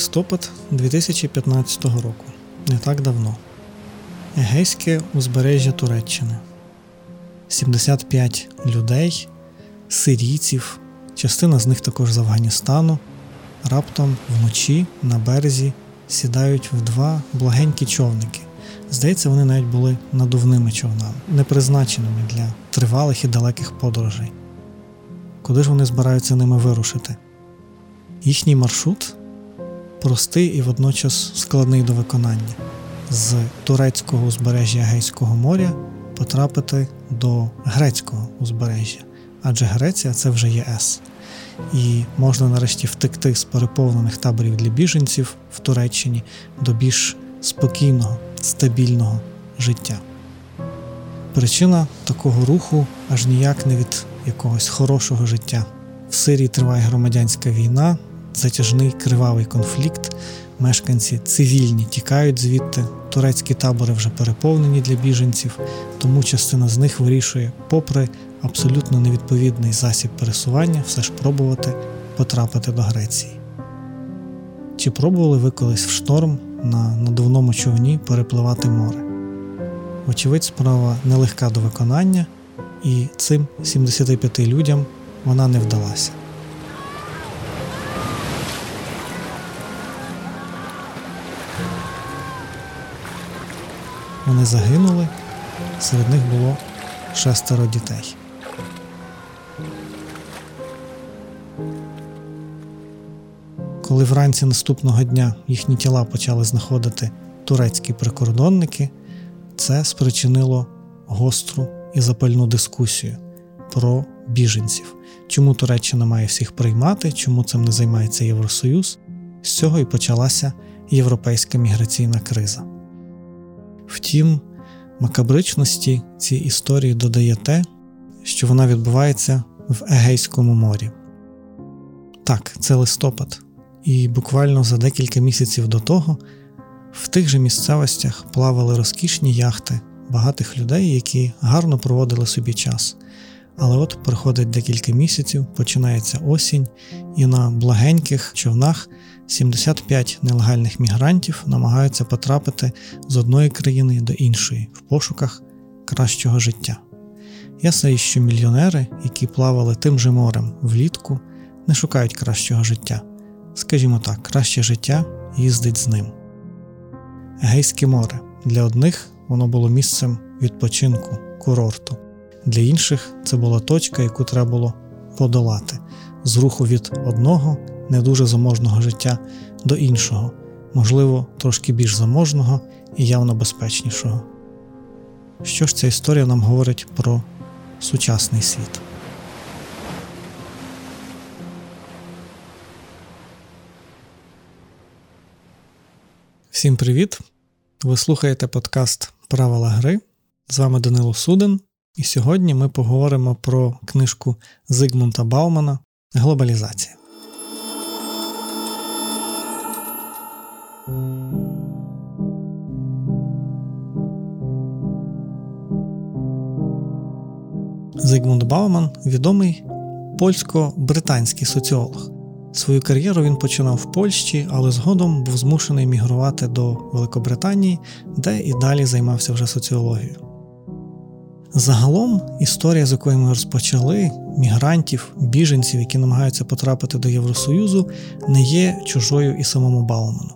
Листопад 2015 року. Не так давно. Егейське узбережжя Туреччини. 75 людей, сирійців, частина з них також з Афганістану. Раптом вночі на березі сідають в два благенькі човники. Здається, вони навіть були надувними човнами, не призначеними для тривалих і далеких подорожей. Куди ж вони збираються ними вирушити? Їхній маршрут простий і водночас складний до виконання. З турецького узбережжя Гейського моря потрапити до грецького узбережжя, адже Греція це вже ЄС. І можна нарешті втекти з переповнених таборів для біженців в Туреччині до більш спокійного, стабільного життя. Причина такого руху аж ніяк не від якогось хорошого життя. В Сирії триває громадянська війна, затяжний кривавий конфлікт, мешканці цивільні тікають звідти, турецькі табори вже переповнені для біженців, тому частина з них вирішує, попри абсолютно невідповідний засіб пересування, все ж пробувати потрапити до Греції. Чи пробували ви колись в шторм на надувному човні перепливати море? Вочевидь, справа нелегка до виконання, і цим 75 людям вона не вдалася. Вони загинули, серед них було шестеро дітей. Коли вранці наступного дня їхні тіла почали знаходити турецькі прикордонники, це спричинило гостру і запальну дискусію про біженців, чому Туреччина має всіх приймати, чому цим не займається Євросоюз. З цього і почалася європейська міграційна криза. Втім, макабричності цій історії додає те, що вона відбувається в Егейському морі. Так, це листопад, і буквально за декілька місяців до того в тих же місцевостях плавали розкішні яхти багатих людей, які гарно проводили собі час. Але от проходить декілька місяців, починається осінь, і на благеньких човнах 75 нелегальних мігрантів намагаються потрапити з одної країни до іншої в пошуках кращого життя. Ясно, що мільйонери, які плавали тим же морем влітку, не шукають кращого життя. Скажімо так, краще життя їздить з ним. Егейське море для одних воно було місцем відпочинку, курорту, для інших це була точка, яку треба було подолати з руху від одного не дуже заможного життя до іншого, можливо, трошки більш заможного і явно безпечнішого. Що ж ця історія нам говорить про сучасний світ? Всім привіт! Ви слухаєте подкаст Правила гри. З вами Данило Суден, і сьогодні ми поговоримо про книжку Зигмунта Баумана Глобалізація. Зигмунд Бауман відомий польсько-британський соціолог. Свою кар'єру він починав в Польщі, але згодом був змушений мігрувати до Великобританії, де і далі займався вже соціологією. Загалом історія, з якої ми розпочали, мігрантів, біженців, які намагаються потрапити до Євросоюзу, не є чужою і самому Бауману.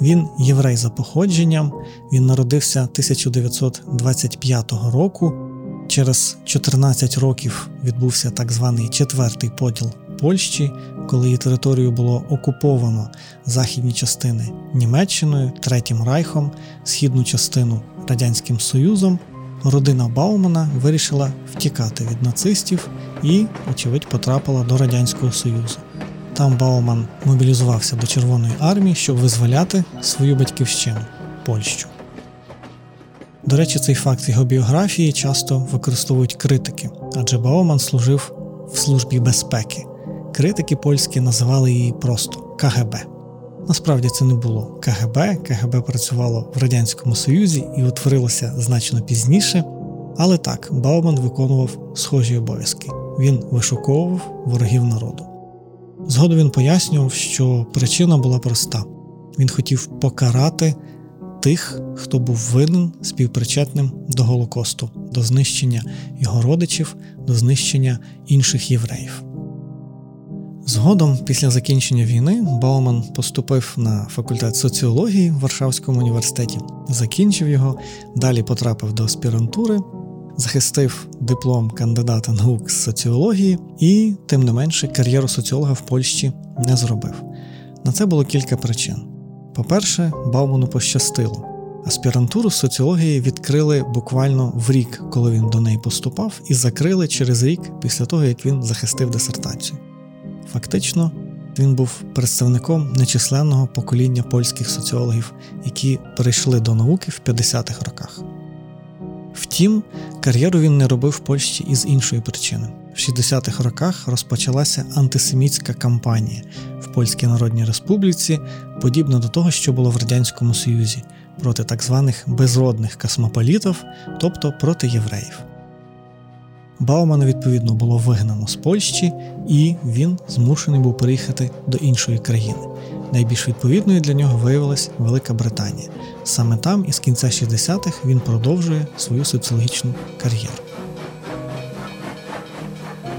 Він єврей за походженням, він народився 1925 року. Через 14 років відбувся так званий четвертий поділ Польщі, коли її територію було окуповано західні частини Німеччиною, Третім Райхом, східну частину Радянським Союзом. Родина Баумана вирішила втікати від нацистів і, очевидь, потрапила до Радянського Союзу. Там Бауман мобілізувався до Червоної армії, щоб визволяти свою батьківщину Польщу. До речі, цей факт його біографії часто використовують критики, адже Бауман служив в службі безпеки. Критики польські називали її просто КГБ. Насправді це не було КГБ. КГБ працювало в Радянському Союзі і утворилося значно пізніше. Але так, Бауман виконував схожі обов'язки. Він вишуковував ворогів народу. Згодом він пояснював, що причина була проста: Він хотів покарати тих, хто був винен співпричетним до Голокосту, до знищення його родичів, до знищення інших євреїв. Згодом, після закінчення війни, Бауман поступив на факультет соціології в Варшавському університеті, закінчив його, далі потрапив до аспірантури, захистив диплом кандидата наук з соціології і, тим не менше, кар'єру соціолога в Польщі не зробив. На це було кілька причин. По-перше, Бауману пощастило. Аспірантуру соціології відкрили буквально в рік, коли він до неї поступав, і закрили через рік після того, як він захистив дисертацію. Фактично, він був представником нечисленного покоління польських соціологів, які перейшли до науки в 50-х роках. Втім, кар'єру він не робив в Польщі із іншої причини. В 60-х роках розпочалася антисемітська кампанія Польській Народній Республіці, подібна до того, що було в Радянському Союзі, проти так званих безродних космополітів, тобто проти євреїв. Баумана, відповідно, було вигнано з Польщі, і він змушений був переїхати до іншої країни. Найбільш відповідною для нього виявилась Велика Британія. Саме там, із кінця 60-х, він продовжує свою соціологічну кар'єру.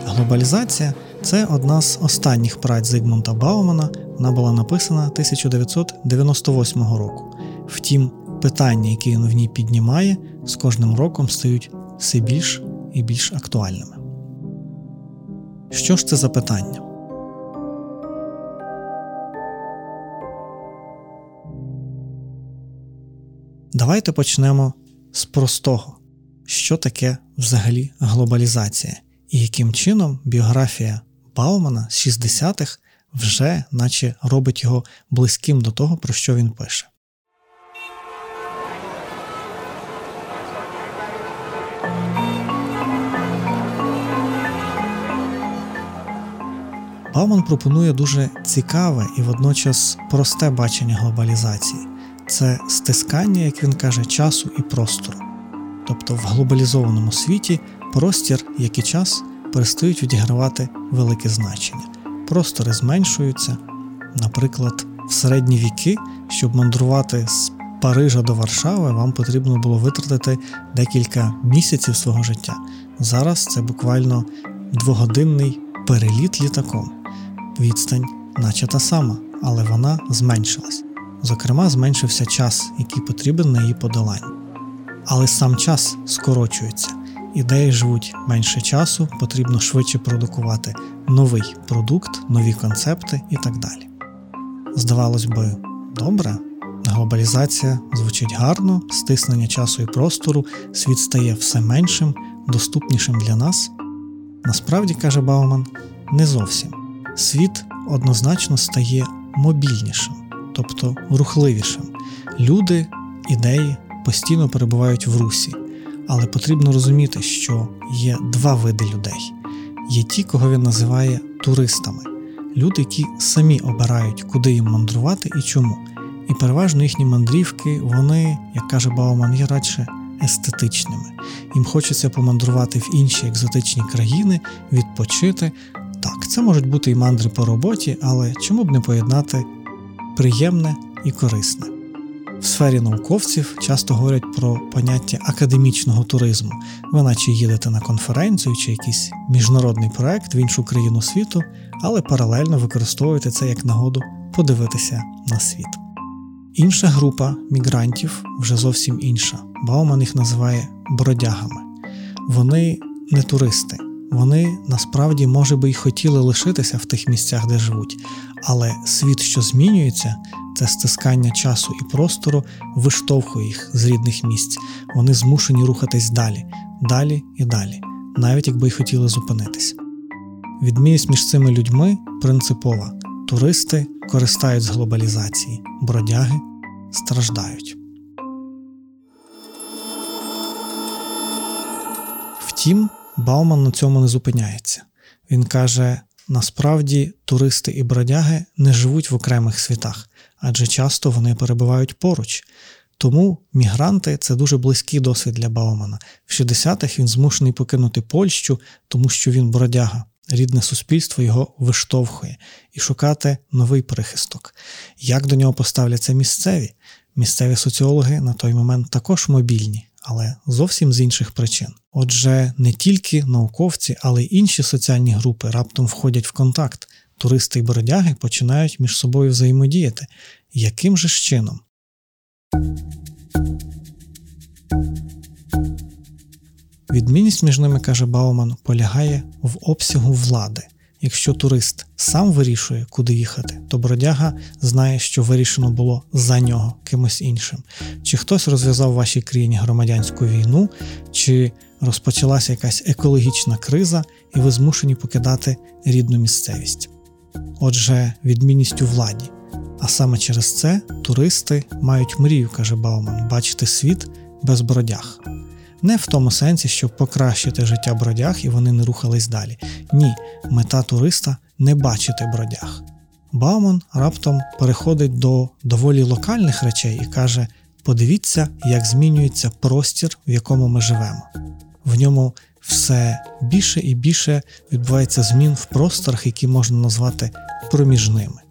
Глобалізація це одна з останніх праць Зигмунта Баумана. Вона була написана 1998 року. Втім, питання, які він в ній піднімає, з кожним роком стають все більш і більш актуальними. Що ж це за питання? Давайте почнемо з простого, що таке взагалі глобалізація, і яким чином біографія Баумана з 60-х вже наче робить його близьким до того, про що він пише. Бауман пропонує дуже цікаве і водночас просте бачення глобалізації це стискання, як він каже, часу і простору. Тобто в глобалізованому світі простір, як і час, перестають відігравати велике значення. Простори зменшуються. Наприклад, в середні віки, щоб мандрувати з Парижа до Варшави, вам потрібно було витратити декілька місяців свого життя. Зараз це буквально двогодинний переліт літаком відстань, наче та сама, але вона зменшилась. Зокрема, зменшився час, який потрібен на її подолання. Але сам час скорочується, ідеї живуть менше часу, потрібно швидше продукувати новий продукт, нові концепти і так далі. Здавалось би, добре, глобалізація звучить гарно, стиснення часу і простору, світ стає все меншим, доступнішим для нас. Насправді, каже Бауман, не зовсім світ однозначно стає мобільнішим, тобто рухливішим. Люди, ідеї постійно перебувають в русі, але потрібно розуміти, що є два види людей: є ті, кого він називає туристами, люди, які самі обирають, куди їм мандрувати і чому. І переважно їхні мандрівки, вони, як каже Бауман, є радше естетичними. Їм хочеться помандрувати в інші екзотичні країни, відпочити, так, це можуть бути і мандри по роботі, але чому б не поєднати приємне і корисне? Сфері науковців часто говорять про поняття академічного туризму. Ви наче їдете на конференцію чи якийсь міжнародний проект в іншу країну світу, але паралельно використовуєте це як нагоду подивитися на світ. Інша група мігрантів вже зовсім інша. Бауман їх називає бродягами. Вони не туристи, вони насправді, може би, й хотіли лишитися в тих місцях, де живуть, але світ, що змінюється, це стискання часу і простору виштовхує їх з рідних місць. Вони змушені рухатись далі, далі і далі, навіть якби й хотіли зупинитись. Відмінність між цими людьми принципова: туристи користають з глобалізації, бродяги страждають. Втім, Бауман на цьому не зупиняється. Він каже: насправді туристи і бродяги не живуть в окремих світах, адже часто вони перебувають поруч. Тому мігранти це дуже близький досвід для Баумана. В 60-х він змушений покинути Польщу, тому що він бродяга. рідне суспільство його виштовхує і шукати новий прихисток. Як до нього поставляться місцеві? Місцеві соціологи на той момент також мобільні, але зовсім з інших причин. Отже, не тільки науковці, але й інші соціальні групи раптом входять в контакт. Туристи й бродяги починають між собою взаємодіяти. Яким же ж чином? Відмінність між ними, каже Бауман, полягає в обсягу влади. Якщо турист сам вирішує, куди їхати, то бродяга знає, що вирішено було за нього кимось іншим. Чи хтось розв'язав в вашій країні громадянську війну, чи розпочалася якась екологічна криза, і ви змушені покидати рідну місцевість. Отже, відмінність у владі. А саме через це туристи мають мрію, каже Бауман, бачити світ без бродяг. Не в тому сенсі, щоб покращити життя бродяг і вони не рухались далі. Ні, мета туриста не бачити бродяг. Бауман раптом переходить до доволі локальних речей і каже: подивіться, як змінюється простір, в якому ми живемо. В ньому все більше і більше відбувається змін в просторах, які можна назвати проміжними.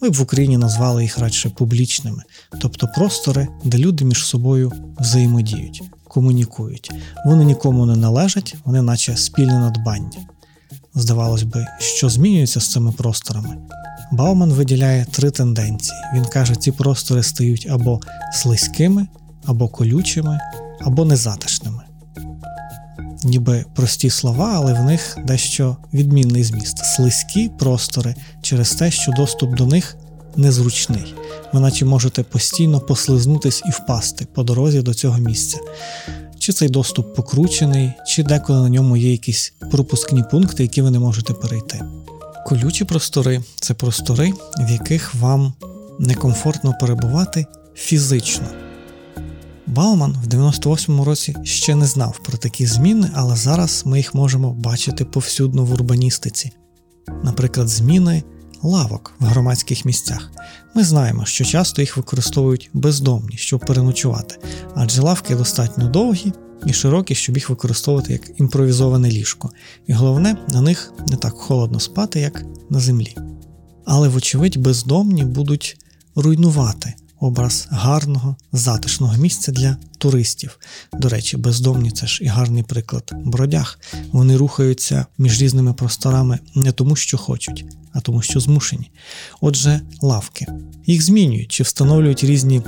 Ми б в Україні назвали їх радше публічними, тобто простори, де люди між собою взаємодіють комунікують. Вони нікому не належать, вони наче спільне надбання. Здавалось би, що змінюється з цими просторами. Бауман виділяє три тенденції. Він каже, ці простори стають або слизькими, або колючими, або незатишними. Ніби прості слова, але в них дещо відмінний зміст. Слизькі простори через те, що доступ до них незручний ви наче можете постійно послизнутись і впасти по дорозі до цього місця. Чи цей доступ покручений, чи деколи на ньому є якісь пропускні пункти, які ви не можете перейти. Колючі простори це простори, в яких вам некомфортно перебувати фізично. Бауман в 98-му році ще не знав про такі зміни, але зараз ми їх можемо бачити повсюдно в урбаністиці. Наприклад, зміни лавок в громадських місцях. Ми знаємо, що часто їх використовують бездомні, щоб переночувати, адже лавки достатньо довгі і широкі, щоб їх використовувати як імпровізоване ліжко. І головне, на них не так холодно спати, як на землі. Але, вочевидь, бездомні будуть руйнувати образ гарного, затишного місця для туристів. До речі, бездомні це ж і гарний приклад бродяг. Вони рухаються між різними просторами не тому, що хочуть, а тому, що змушені. Отже, лавки. Їх змінюють чи встановлюють різні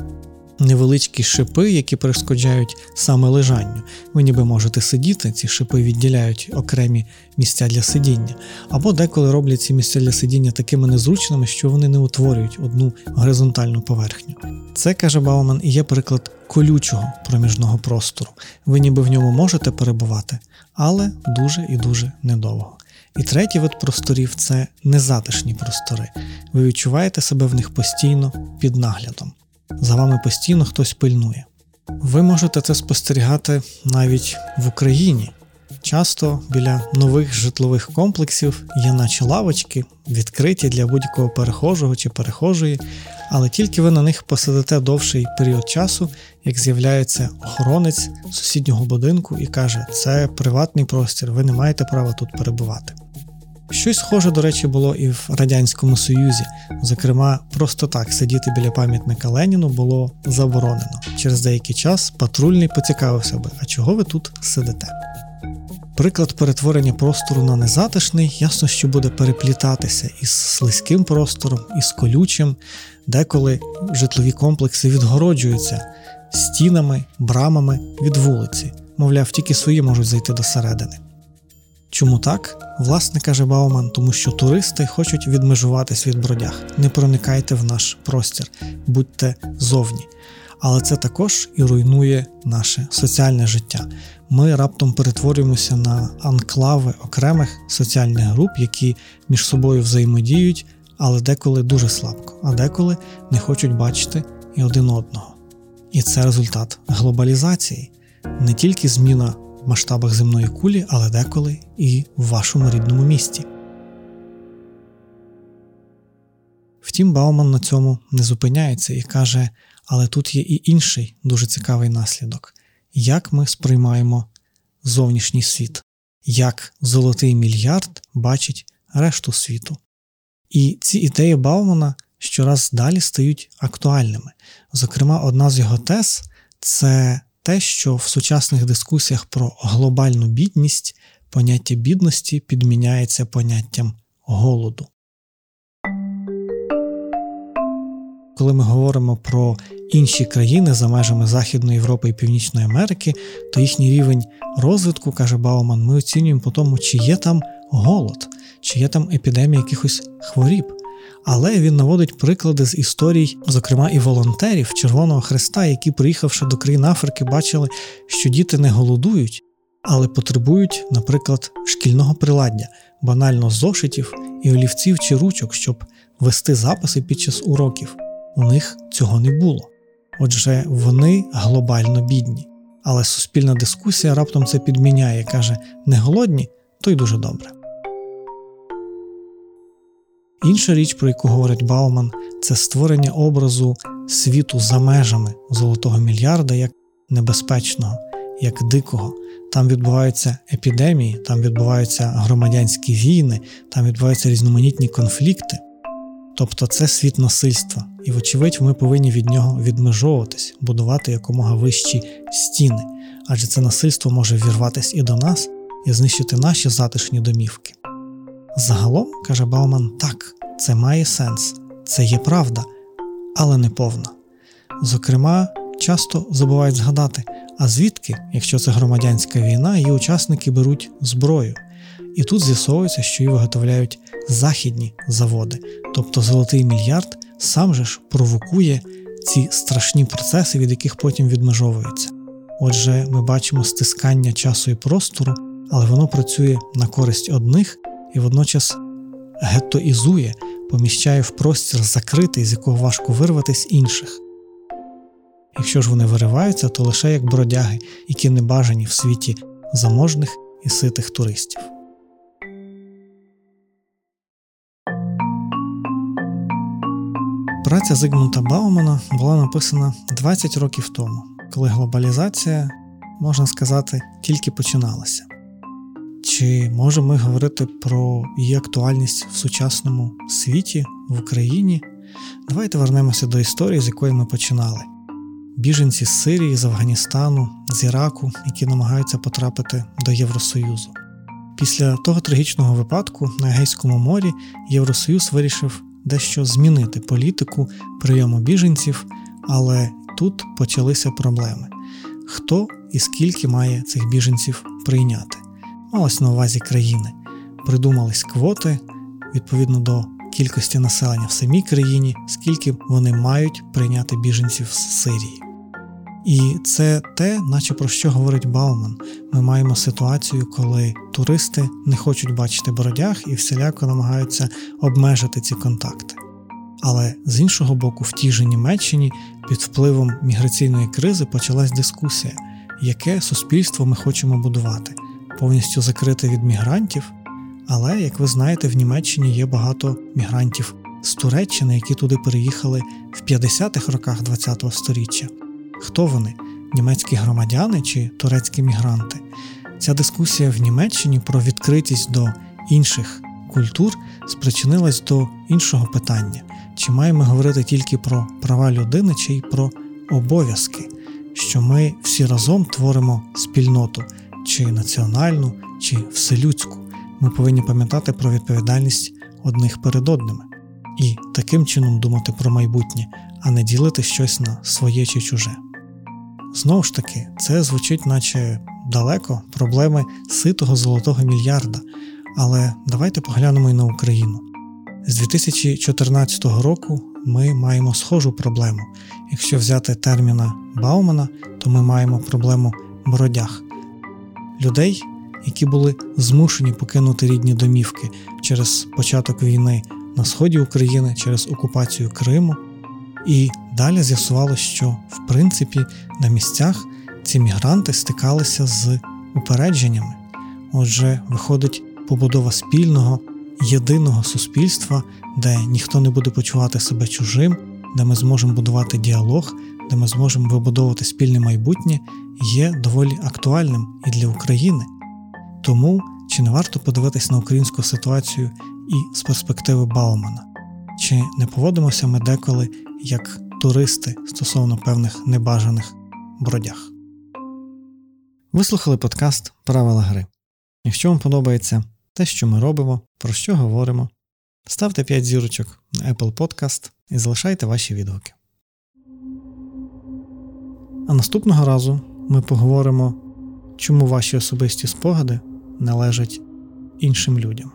невеличкі шипи, які перешкоджають саме лежанню. Ви ніби можете сидіти, ці шипи відділяють окремі місця для сидіння, або деколи роблять ці місця для сидіння такими незручними, що вони не утворюють одну горизонтальну поверхню. Це, каже Бауман, і є приклад колючого проміжного простору. Ви ніби в ньому можете перебувати, але дуже і дуже недовго. І третій вид просторів це незатишні простори. Ви відчуваєте себе в них постійно під наглядом за вами постійно хтось пильнує. Ви можете це спостерігати навіть в Україні. Часто біля нових житлових комплексів є наче лавочки, відкриті для будь-якого перехожого чи перехожої, але тільки ви на них посидите довший період часу, як з'являється охоронець сусіднього будинку і каже, це приватний простір, ви не маєте права тут перебувати. Щось схоже, до речі, було і в Радянському Союзі. Зокрема, просто так сидіти біля пам'ятника Леніну було заборонено. Через деякий час патрульний поцікавився би, а чого ви тут сидите? Приклад перетворення простору на незатишний, ясно, що буде переплітатися із слизьким простором, із колючим, деколи житлові комплекси відгороджуються стінами, брамами від вулиці, мовляв, тільки свої можуть зайти до середини. Чому так? Власне каже Бауман, тому що туристи хочуть відмежуватись від бродяг. Не проникайте в наш простір, будьте зовні. Але це також і руйнує наше соціальне життя. Ми раптом перетворюємося на анклави окремих соціальних груп, які між собою взаємодіють, але деколи дуже слабко, а деколи не хочуть бачити і один одного. І це результат глобалізації, не тільки зміна в масштабах земної кулі, але деколи і в вашому рідному місті. Втім, Бауман на цьому не зупиняється і каже, але тут є і інший дуже цікавий наслідок як ми сприймаємо зовнішній світ, як золотий мільярд бачить решту світу. І ці ідеї Баумана щораз далі стають актуальними. Зокрема, одна з його тез це те, що в сучасних дискусіях про глобальну бідність поняття бідності підміняється поняттям голоду. Коли ми говоримо про інші країни за межами Західної Європи і Північної Америки, то їхній рівень розвитку, каже Бауман, ми оцінюємо по тому, чи є там голод, чи є там епідемія якихось хворіб. Але він наводить приклади з історій, зокрема і волонтерів Червоного Христа, які, приїхавши до країн Африки, бачили, що діти не голодують, але потребують, наприклад, шкільного приладдя, банально зошитів і олівців чи ручок, щоб вести записи під час уроків. У них цього не було. Отже, вони глобально бідні. Але суспільна дискусія раптом це підміняє каже: не голодні, то й дуже добре. Інша річ, про яку говорить Бауман, це створення образу світу за межами золотого мільярда як небезпечного, як дикого. Там відбуваються епідемії, там відбуваються громадянські війни, там відбуваються різноманітні конфлікти. Тобто це світ насильства, і, вочевидь, ми повинні від нього відмежовуватись, будувати якомога вищі стіни, адже це насильство може вірватися і до нас і знищити наші затишні домівки. Загалом, каже Бауман, так, це має сенс, це є правда, але не повна. Зокрема, часто забувають згадати, а звідки, якщо це громадянська війна, її учасники беруть зброю. І тут з'ясовується, що її виготовляють західні заводи, тобто золотий мільярд сам же ж провокує ці страшні процеси, від яких потім відмежовується. Отже, ми бачимо стискання часу і простору, але воно працює на користь одних і водночас геттоізує, поміщає в простір закритий, з якого важко вирватися інших. Якщо ж вони вириваються, то лише як бродяги, які не бажані в світі заможних і ситих туристів. Праця Зигмунта Баумана була написана 20 років тому, коли глобалізація, можна сказати, тільки починалася. Чи можемо ми говорити про її актуальність в сучасному світі, в Україні? Давайте вернемося до історії, з якої ми починали. Біженці з Сирії, з Афганістану, з Іраку, які намагаються потрапити до Євросоюзу. Після того трагічного випадку на Егейському морі Євросоюз вирішив дещо змінити політику прийому біженців, але тут почалися проблеми: хто і скільки має цих біженців прийняти? Малось на увазі країни. Придумались квоти відповідно до кількості населення в самій країні, скільки вони мають прийняти біженців з Сирії. І це те, наче про що говорить Бауман. Ми маємо ситуацію, коли туристи не хочуть бачити бродяг і всіляко намагаються обмежити ці контакти. Але з іншого боку, в тій же Німеччині під впливом міграційної кризи почалась дискусія, яке суспільство ми хочемо будувати, повністю закрите від мігрантів. Але, як ви знаєте, в Німеччині є багато мігрантів з Туреччини, які туди переїхали в 50-х роках ХХ століття. Хто вони? Німецькі громадяни чи турецькі мігранти? Ця дискусія в Німеччині про відкритість до інших культур спричинилась до іншого питання: чи маємо говорити тільки про права людини, чи й про обов'язки, що ми всі разом творимо спільноту, чи національну, чи вселюдську. Ми повинні пам'ятати про відповідальність одних перед одними і таким чином думати про майбутнє, а не ділити щось на своє чи чуже. Знову ж таки, це звучить, наче далеко проблеми ситого золотого мільярда. Але давайте поглянемо і на Україну. З 2014 року ми маємо схожу проблему. Якщо взяти терміна Баумана, то ми маємо проблему бродяг людей, які були змушені покинути рідні домівки через початок війни на сході України, через окупацію Криму. І далі з'ясувалося, що в принципі на місцях ці мігранти стикалися з упередженнями. Отже, виходить побудова спільного, єдиного суспільства, де ніхто не буде почувати себе чужим, де ми зможемо будувати діалог, де ми зможемо вибудовувати спільне майбутнє, є доволі актуальним і для України. Тому Чи не варто подивитись на українську ситуацію і з перспективи Баумана? Чи не поводимося ми деколи як туристи стосовно певних небажаних бродях? Ви слухали подкаст Правила гри. Якщо вам подобається те, що ми робимо, про що говоримо, ставте 5 зірочок на Apple Podcast і залишайте ваші відгуки. А наступного разу ми поговоримо, чому ваші особисті спогади належать іншим людям.